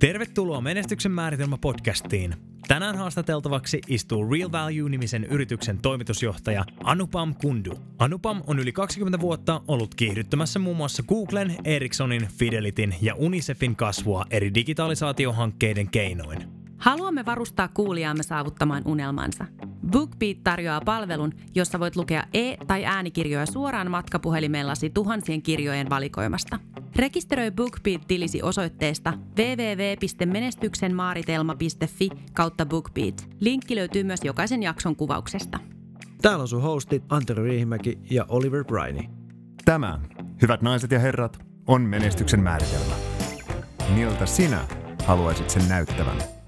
Tervetuloa Menestyksen määritelmä podcastiin. Tänään haastateltavaksi istuu Real Value-nimisen yrityksen toimitusjohtaja Anupam Kundu. Anupam on yli 20 vuotta ollut kiihdyttämässä muun muassa Googlen, Ericssonin, Fidelityn ja Unicefin kasvua eri digitalisaatiohankkeiden keinoin. Haluamme varustaa kuulijaamme saavuttamaan unelmansa. BookBeat tarjoaa palvelun, jossa voit lukea e- tai äänikirjoja suoraan matkapuhelimellasi tuhansien kirjojen valikoimasta. Rekisteröi BookBeat-tilisi osoitteesta www.menestyksenmaaritelma.fi kautta BookBeat. Linkki löytyy myös jokaisen jakson kuvauksesta. Täällä on sun hostit Antero Riihimäki ja Oliver Briney. Tämä, hyvät naiset ja herrat, on menestyksen määritelmä. Miltä sinä haluaisit sen näyttävän?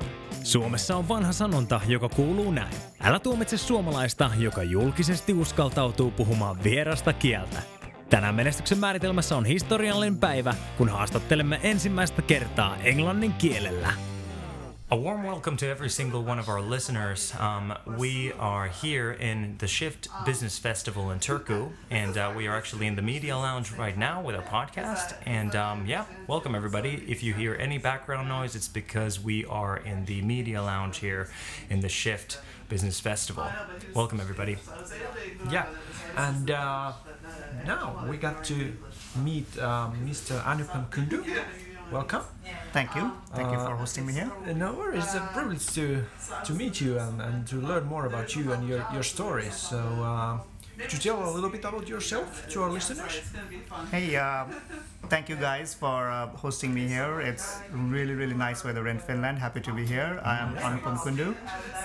Suomessa on vanha sanonta, joka kuuluu näin. Älä tuomitse suomalaista, joka julkisesti uskaltautuu puhumaan vierasta kieltä. Tänään menestyksen määritelmässä on historiallinen päivä, kun haastattelemme ensimmäistä kertaa englannin kielellä. A warm welcome to every single one of our listeners. Um, we are here in the Shift Business Festival in Turku, and uh, we are actually in the media lounge right now with our podcast. And um, yeah, welcome everybody. If you hear any background noise, it's because we are in the media lounge here in the Shift Business Festival. Welcome everybody. Yeah, and uh, now we got to meet um, Mr. Anupam Kundu. Welcome. Thank you. Thank you for hosting me here. Uh, No worries, it's a privilege to to meet you and, and to learn more about you and your, your story. So, uh, could you tell a little bit about yourself to our listeners? Hey, uh, thank you guys for uh, hosting me here. It's really, really nice weather in Finland. Happy to be here. I am Anupam Kundu.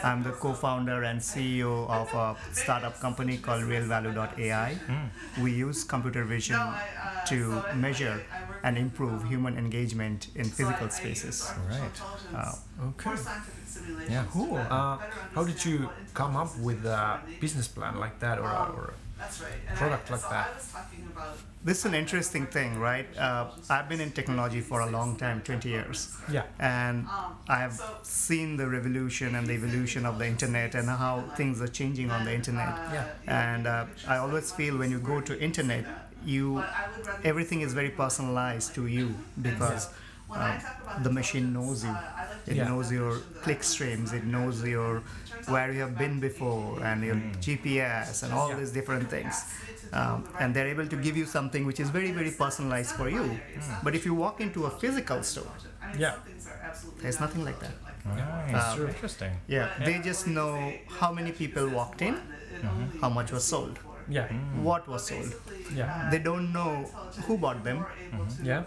I'm the co-founder and CEO of a startup company called RealValue.ai. We use computer vision to measure and improve human engagement in physical spaces. Right. Uh, Okay. Yeah. Cool. Uh, how did you come up with a business plan like that or, a- or a product like that? this is an interesting thing, right? Uh, I've been in technology for a long time, 20 years. Yeah. and I have seen the revolution and the evolution of the internet and how things are changing on the internet. Yeah. And uh, I always feel when you go to internet, you everything is very personalized to you because uh, the machine knows you. It Yeah. knows your click streams. It knows your where you have been before and your GPS and all Yeah. these different things. Um, and they're able to give you something which is very very personalized for you. But if you walk into a physical store, Yeah. there's nothing like that. Nice. Interesting. Yeah, they just know how many people walked in, how much was sold, Yeah. Mm. what was sold. Yeah. They don't know who bought them, mm-hmm. Yeah.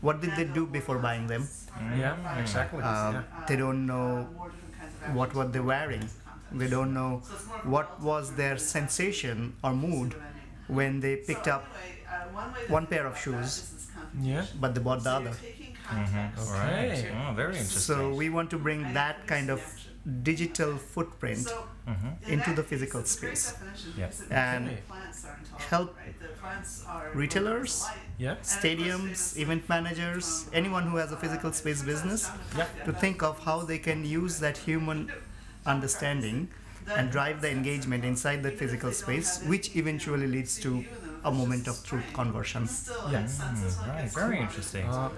what did they do before buying them. Mm. Yeah. Exactly. Um, yeah. They don't know what were they wearing. They don't know what was their sensation or mood when they picked up one pair of shoes, Yeah. but they bought the other. Mm-hmm. Right. Okay. Oh, very interesting. So we want to bring that kind of digital footprint mm-hmm. into the physical space yeah. and Okay. help retailers, Yeah. stadiums, event managers, anyone who has a physical space business Yeah. to think of how they can use that human understanding and drive the engagement inside that physical space, which eventually leads to a moment of truth conversion. Yeah. Right. Very interesting. Uh,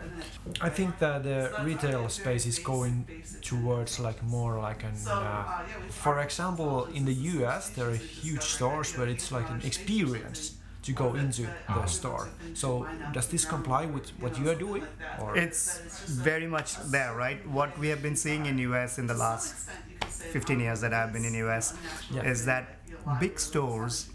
I think that the retail space is going towards like more like an. Uh, for example, in the U.S., there are huge stores where it's like an experience to go into the store. So does this comply with what you are doing? Or It's very much there, right? What we have been seeing in US in the last 15 years that I've been in US Yeah. is that big stores,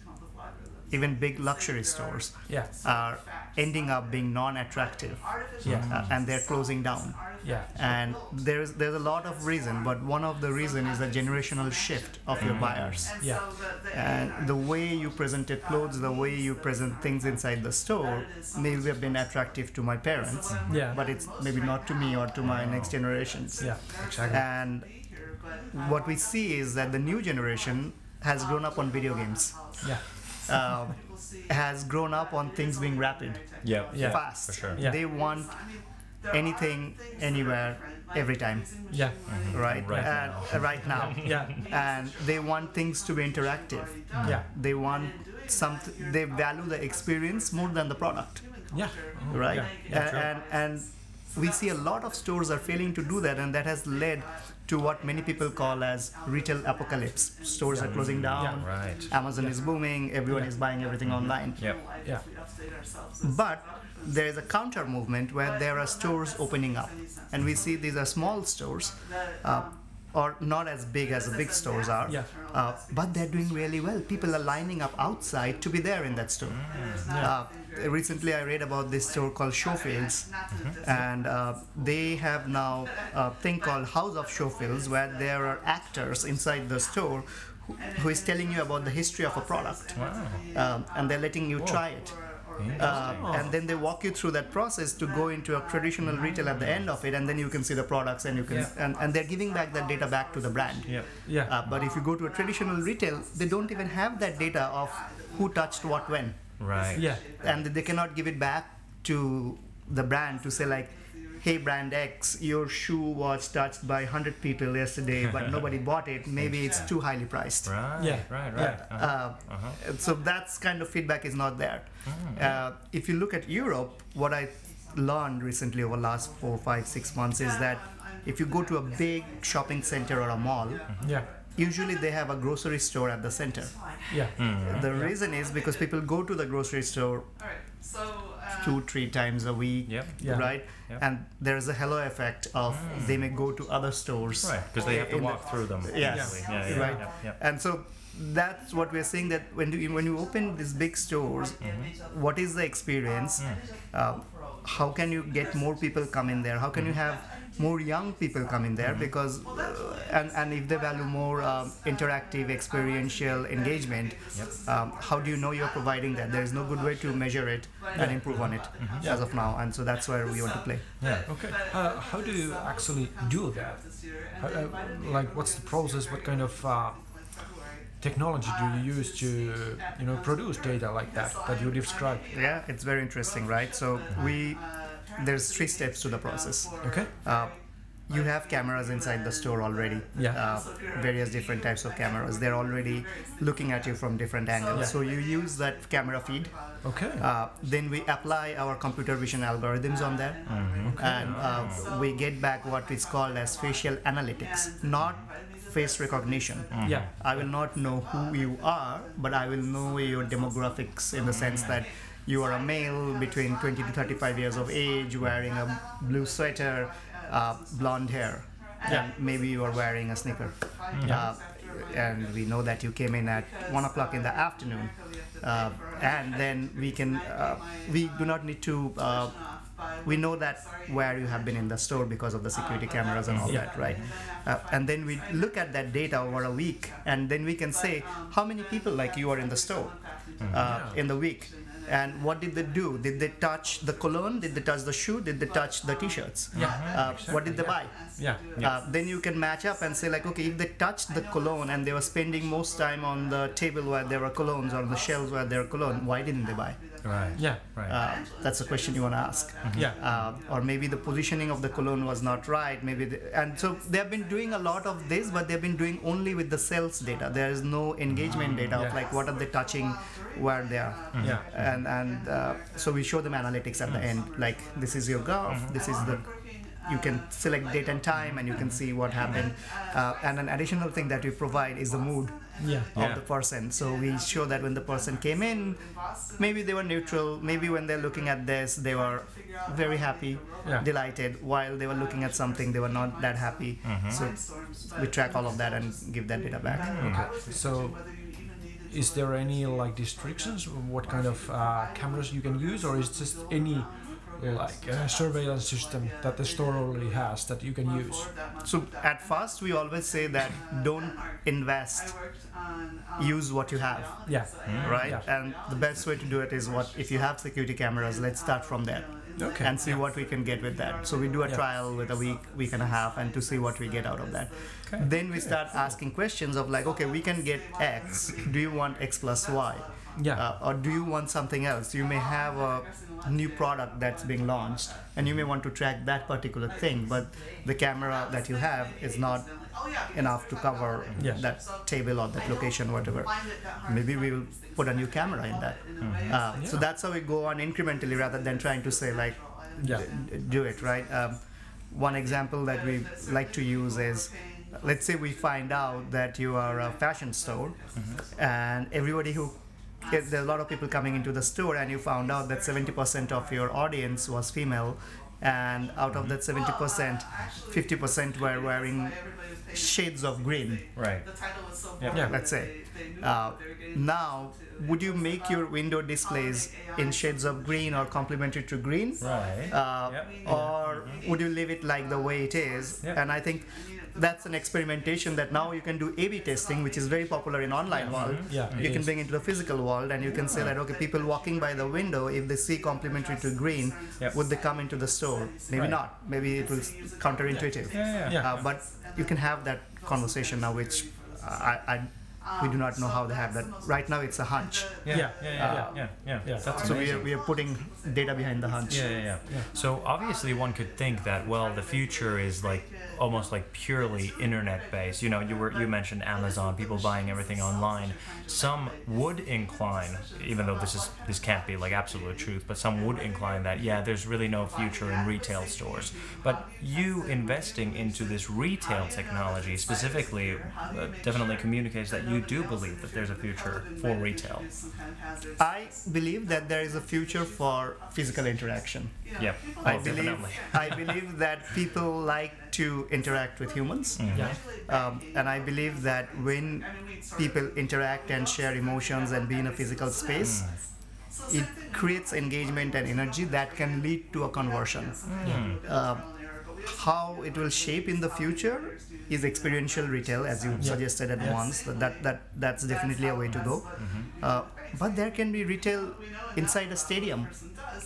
even big luxury stores, yeah, are ending up being non-attractive yeah, uh, and they're closing down. Yeah, and there's there's a lot of reason but one of the reason is a generational shift of your buyers. Yeah, and the way you presented clothes the way you present things inside the store maybe have been attractive to my parents Yeah. but it's maybe not to me or to my next generations. Yeah, exactly. and what we see is that the new generation has grown up on video games. Yeah, um, has grown up on things being rapid. Yeah. Yeah. fast. For sure. Yeah. they want anything anywhere every time. Yeah, right? Right and uh, right now. Yeah, and they want things to be interactive. Yeah, they want some they value the experience more than the product. Yeah, right? Yeah, yeah, and, and and we see a lot of stores are failing to do that, and that has led to what many people call as retail apocalypse. Stores are closing down. Yeah, Right. Amazon is booming. Everyone is buying everything online. Yep. Yeah. But there is a counter movement where there are stores opening up, and we see these are small stores, uh, or not as big as the big stores are. Yeah. Uh, but they're doing really well. People are lining up outside to be there in that store. Uh, recently, I read about this store called Showfields, and uh, they have now a thing called House of Showfields, where there are actors inside the store who, who is telling you about the history of a product, Wow. um, and they're letting you try it. Uh, and then they walk you through that process to go into a traditional retail at the end of it, and then you can see the products, and you can, Yeah. and, and they're giving back that data back to the brand. Yep. Yeah. Uh, but if you go to a traditional retail, they don't even have that data of who touched what when, Right. yeah. and they cannot give it back to the brand to say like, "Hey, brand X, your shoe was touched by 100 people yesterday, but nobody bought it. Maybe it's too highly priced." Right. Yeah. Right. Yeah. Right. Uh-huh. Uh, Uh-huh. So that's kind of feedback is not there. Mm. Uh, if you look at Europe, what I learned recently over the last four, five, six months is that if you go to a big shopping center or a mall, Yeah. usually they have a grocery store at the center. Yeah. Mm. The reason is because people go to the grocery store two, three times a week, Yep. Yeah. right? Yep. And there's a halo effect of hmm. they may go to other stores. Right. Because they have to in the- walk through them. Yes. easily. Yeah. Yeah. Right. Yep. Yep. And so that's what we're saying that when you, when you open these big stores, mm-hmm. what is the experience? Mm. Uh, how can you get more people come in there? How can you have more young people come in there? Because uh, and and if they value more um, interactive, experiential engagement, um, how do you know you're providing that? There is no good way to measure it and improve on it as of now, and so that's where we want to play. Yeah. Okay. Uh, how do you actually do that? How, uh, like, what's the process? What kind of uh, technology do you use to, you know, produce data like that that you described? Yeah, it's very interesting, right? So we there's three steps to the process. Okay. Uh, you have cameras inside the store already. Yeah. Uh, various different types of cameras. They're already looking at you from different angles. Yeah. So you use that camera feed. Okay. Uh, then we apply our computer vision algorithms on that, and uh, we get back what is called as facial analytics, not face recognition. yeah. I will not know who you are, but I will know your demographics in the sense that you are a male between 20 to 35 years of age, wearing a blue sweater, uh, blonde hair, and maybe you are wearing a sneaker. Uh, and we know that you came in at one o'clock in the afternoon, uh, and then we can uh, we do not need to. Uh, we know that where you have been in the store because of the security cameras and all Yeah. that, right? Uh, and then we look at that data over a week, and then we can say how many people like you are in the store uh, in the week, and what did they do? Did they touch the cologne? Did they touch the shoe? Did they touch the t-shirts? Yeah. Uh, what did they buy? Yeah. Uh, then you can match up and say like, okay, if they touched the cologne and they were spending most time on the table where there were colognes or on the shelves where there were cologne, why didn't they buy? Right. Yeah. Right. Uh, that's a question you want to ask. Yeah. Uh, or maybe the positioning of the cologne was not right. Maybe the, and so they have been doing a lot of this, but they've been doing only with the sales data. There is no engagement data Yeah. of like what are they touching, where they are. Yeah. And and uh, so we show them analytics at the end. Like this is your graph. This is the you can select date and time and you can see what happened. Uh, and an additional thing that we provide is the mood Yeah. Yeah. of the person. So we show that when the person came in, maybe they were neutral. Maybe when they're looking at this, they were very happy, Yeah. delighted. While they were looking at something, they were not that happy. So we track all of that and give that data back. Okay. So, is there any like restrictions? What kind of uh, cameras you can use, or is it just any like uh, surveillance system that the store already has that you can use? So at first, we always say that don't invest, use what you have. Yeah. right? Yeah. And the best way to do it is what if you have security cameras, let's start from there. Okay. And see what we can get with that. So we do a Yeah. trial with a week, week and a half, and to see what we get out of that. Okay. Then we start asking questions of like, okay, we can get X. Do you want X plus Y? Yeah. Uh, or do you want something else? You may have a new product that's being launched, and you may want to track that particular thing, but the camera that you have is not enough to cover Yes. that table or that location, whatever. Maybe we will put a new camera in that. Uh, So that's how we go on incrementally rather than trying to say like, Yeah. d- do it, right? Um, one example that we like to use is let's say we find out that you are a fashion store and everybody who there are a lot of people coming into the store and you found out that 70% of your audience was female and out of that 70% 50% were wearing shades of green Right. Yeah. let's say. Uh, now, would you make your window displays in shades of green or complementary to green? Right. Uh, Yep. Or would you leave it like the way it is? Yep. And I think that's an experimentation that now you can do A/B testing, which is very popular in online world. Yeah, You can is. bring into the physical world, and you can say that okay, people walking by the window, if they see complementary to green, Yep. would they come into the store? Maybe Right. not. Maybe it will counterintuitive. Yeah, yeah. Yeah. Uh, but you can have that conversation now, which I, I we do not know how they have that. Right now, it's a hunch. Yeah, yeah, Yeah. yeah, yeah, yeah, yeah. Yeah. That's So we are, we are putting data behind the hunch. Yeah, yeah, yeah, So obviously, one could think that well, the future is like almost like purely internet based. You know, you were you mentioned Amazon, people buying everything online. Some would incline, even though this is this can't be like absolute truth, but some would incline that yeah, there's really no future in retail stores. But you investing into this retail technology specifically uh, definitely communicates that you do believe that there's a future for retail. I believe that there is a future for physical interaction. Yeah, I oh, believe. I believe that people like to interact with humans. Mm. Yeah. Um, and I believe that when people interact and share emotions and be in a physical space, it creates engagement and energy that can lead to a conversion. Uh, how it will shape in the future is experiential retail, as you suggested at once. That, that that that's definitely a way to go. Uh, but there can be retail inside a stadium.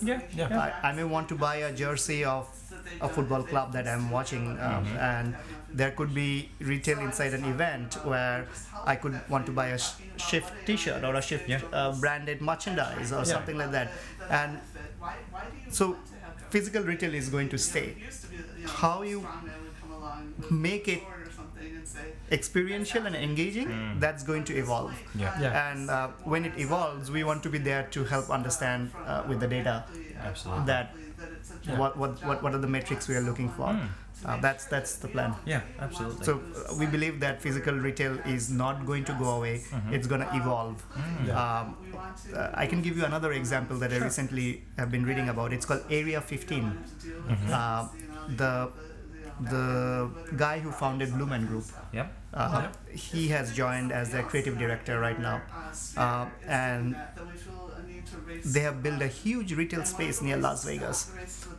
Yeah, Yeah. I, I may want to buy a jersey of a football club that I'm watching, um, and there could be retail inside an event where I could want to buy a sh- shift T-shirt or a shift Yeah. uh, branded merchandise or something like that, and so physical retail is going to stay. How you make it experiential and engaging, that's going to evolve. Yeah. Yeah. And uh, when it evolves, we want to be there to help understand uh, with the data Absolutely. that what, what, what, what are the metrics we are looking for. Uh, that's that's the plan. Yeah, absolutely. So uh, we believe that physical retail is not going to go away. It's going to evolve. Um, uh, I can give you another example that I recently have been reading about. It's called Area 15. Uh, the the guy who founded Blue Man Group. Yep. Uh, He has joined as their creative director right now, uh, and they have built a huge retail space near Las Vegas,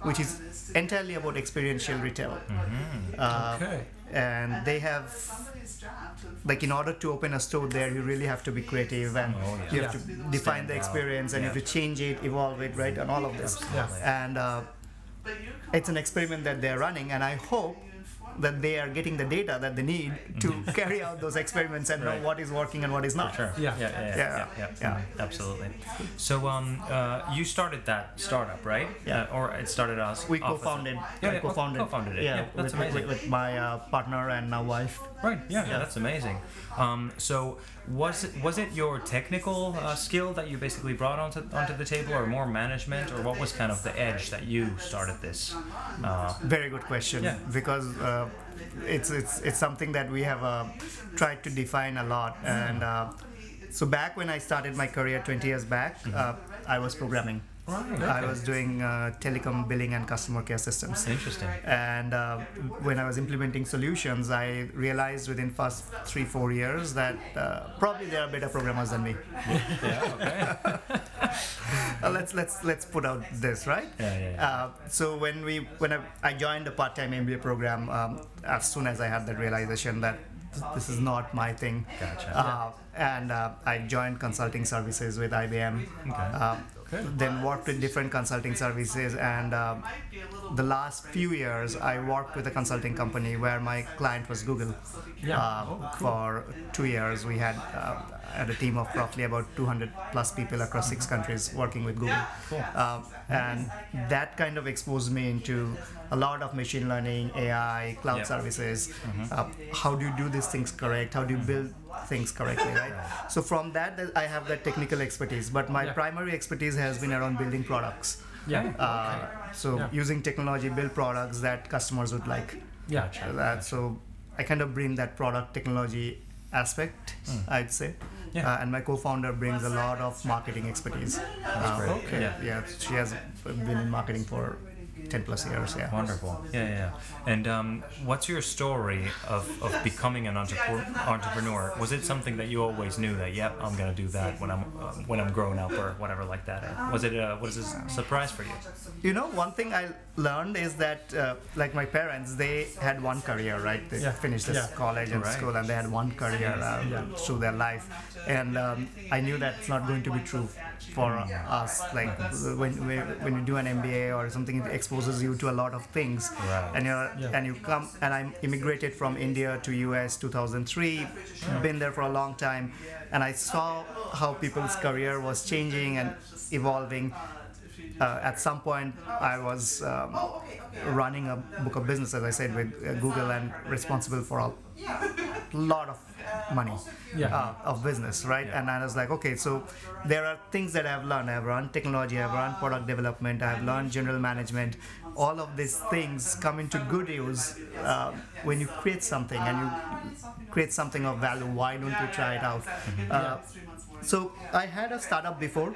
which is entirely about experiential retail. Uh, Okay. And they have, like, in order to open a store there, you really have to be creative and Oh, yeah. you have Yeah. to define the experience and you have to change it, evolve it, right, and all of this. Yeah. And uh, it's an experiment that they're running, and I hope that they are getting the data that they need to carry out those experiments and. Right. know what is working and what is not. Sure. Yeah. Yeah. Yeah. Yeah. Yeah. yeah, Yeah. Absolutely. So, um, uh, you started that startup, right? Yeah. Uh, or it started us. We off as a- co-founded. Yeah, yeah, co-founded. co-founded it. Yeah, that's with, with, amazing. with my uh, partner and now wife. Right. Yeah, yeah. That's amazing. Um, so, was it was it your technical uh, skill that you basically brought onto onto the table, or more management, or what was kind of the edge that you started this? Uh, Very good question. Yeah. Because uh, it's it's it's something that we have uh, tried to define a lot. And uh, so back when I started my career 20 years back, uh, I was programming. Right, I was doing uh, telecom billing and customer care systems. interesting. And uh, when I was implementing solutions, I realized within first three four years that uh, probably there are better programmers than me. Yeah. Okay. Uh, let's let's let's put out this right. Yeah, yeah, yeah. Uh, so when we when I, I joined a part-time MBA program, um, as soon as I had that realization that th- this is not my thing, Gotcha. uh, and uh, I joined consulting services with IBM. Uh, Then worked with different consulting services, and um, the last few years I worked with a consulting company where my client was Google. Yeah. Uh, Oh, cool. For two years, we had uh, had a team of roughly about 200 plus people across six countries working with Google. Um, and that kind of exposed me into a lot of machine learning, AI, cloud services. Uh, how do you do these things correct? How do you build things correctly, right? So from that, th- I have that technical expertise. But my Yeah. primary expertise has been around building products. Yeah. Uh, So Yeah. using technology, build products that customers would like. Yeah. That so I kind of bring that product technology aspect, I'd say. Yeah. Uh, and my co-founder brings a lot of marketing expertise. Um. Okay. Yeah. Yeah, she has been in marketing for 10 plus years. Yeah. Wonderful. Yeah, yeah. yeah. And um, what's your story of, of becoming an entrepreneur, entrepreneur? Was it something that you always knew that, yep, I'm gonna do that when I'm uh, when I'm grown up or whatever like that? Or was it uh, was it a surprise for you? You know, one thing I learned is that, uh, like my parents, they had one career, right? They Yeah. finished this Yeah. college and Right. school, and they had one career uh, Yeah. through their life. And um, I knew that's not going to be true for us. Like when when when you do an MBA or something, it exposes you to a lot of things. Right. And you're Yeah. and you come and I immigrated from India to US 2003. Been there for a long time, and I saw how people's career was changing and evolving uh, at some point I was um, running a book of business, as I said, with uh, Google and responsible for a lot of money Yeah. uh, of business, right? And I was like, okay, so there are things that I've learned. I've run technology, I've run product development, I've learned general management. All of these things come into good use uh, when you create something and you create something of value. Why don't you try it out? Uh, so I had a startup before.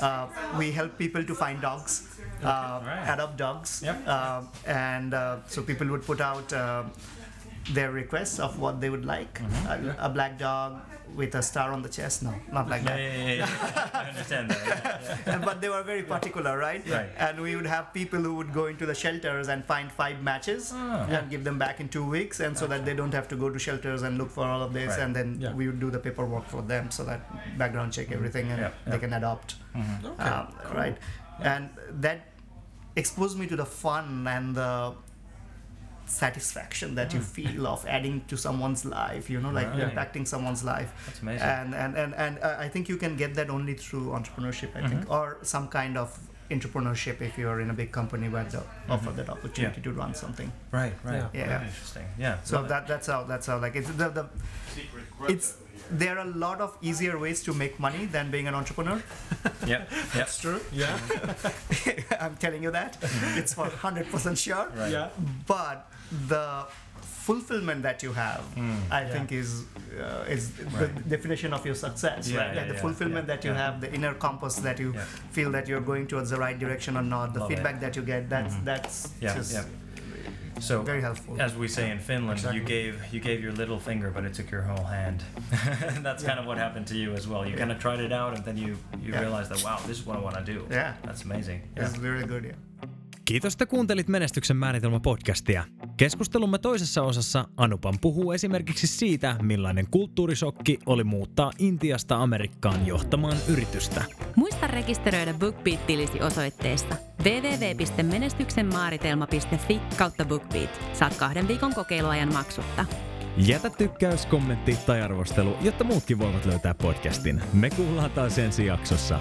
Uh, we help people to find dogs, uh, Right. adopt dogs, Yep. uh, and uh, so people would put out uh, their requests of what they would like. A, a black dog with a star on the chest. No, not like that. yeah, yeah. yeah. I understand that. But they were very particular, right? Right. And we would have people who would go into the shelters and find five matches Ah. and give them back in two weeks, and so that they don't have to go to shelters and look for all of this, Right. and then we would do the paperwork for them, so that background check everything, and they can adopt, Okay. um, right? And that exposed me to the fun and the satisfaction that you ah. feel of adding to someone's life you know like Right. impacting someone's life That's amazing. and and and, and uh, i think you can get that only through entrepreneurship i think mm-hmm. or some kind of entrepreneurship if you're in a big company where they mm-hmm. offer that opportunity to run something Right, right. Yeah. Yeah. Very Interesting. Yeah. so that that's how that's how like it's the, the it's there are a lot of easier ways to make money than being an entrepreneur yeah, that's True. Yeah. i'm telling you that it's for 100% sure Right. Yeah. but the fulfillment that you have i Yeah. think is uh, is Right. the definition of your success Yeah, right yeah, Like the yeah, fulfillment yeah, that you yeah. have the inner compass that you Yeah. feel that you're going towards the right direction or not the Love it. feedback that you get that's that's Yeah, just yeah. So, very helpful as we say in Finland, you gave you gave your little finger, but it took your whole hand. That's kind of what happened to you as well. You kind of tried it out, and then you you Yeah. realized that wow, this is what I want to do. Yeah. That's amazing. Yeah. it's really good yeah Kiitos, että kuuntelit Menestyksen määritelmä podcastia. Keskustelumme toisessa osassa Anupan puhuu esimerkiksi siitä, millainen kulttuurisokki oli muuttaa Intiasta Amerikkaan johtamaan yritystä. Muista rekisteröidä BookBeat-tilisi osoitteesta www.menestyksenmaaritelma.fi kautta BookBeat. Saat kahden viikon kokeiluajan maksutta. Jätä tykkäys, kommentti tai arvostelu, jotta muutkin voivat löytää podcastin. Me kuullaan taas ensi jaksossa.